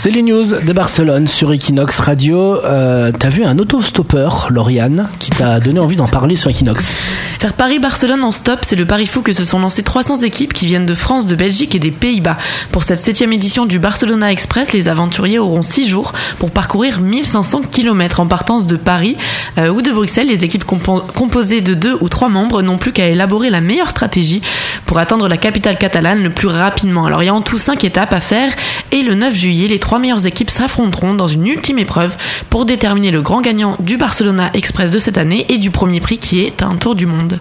C'est les news de Barcelone sur Equinox Radio. Euh, t'as vu un autostoppeur, Lauriane, qui t'a donné envie d'en parler sur Equinox? Faire Paris-Barcelone en stop, c'est le pari fou que se sont lancés 300 équipes qui viennent de France, de Belgique et des Pays-Bas. Pour cette septième édition du Barcelona Express, les aventuriers auront 6 jours pour parcourir 1500 km en partance de Paris euh, ou de Bruxelles. Les équipes composées de deux ou trois membres n'ont plus qu'à élaborer la meilleure stratégie pour atteindre la capitale catalane le plus rapidement. Alors il y a en tout 5 étapes à faire et le 9 juillet, les trois meilleures équipes s'affronteront dans une ultime épreuve pour déterminer le grand gagnant du Barcelona Express de cette année et du premier prix qui est un tour du monde.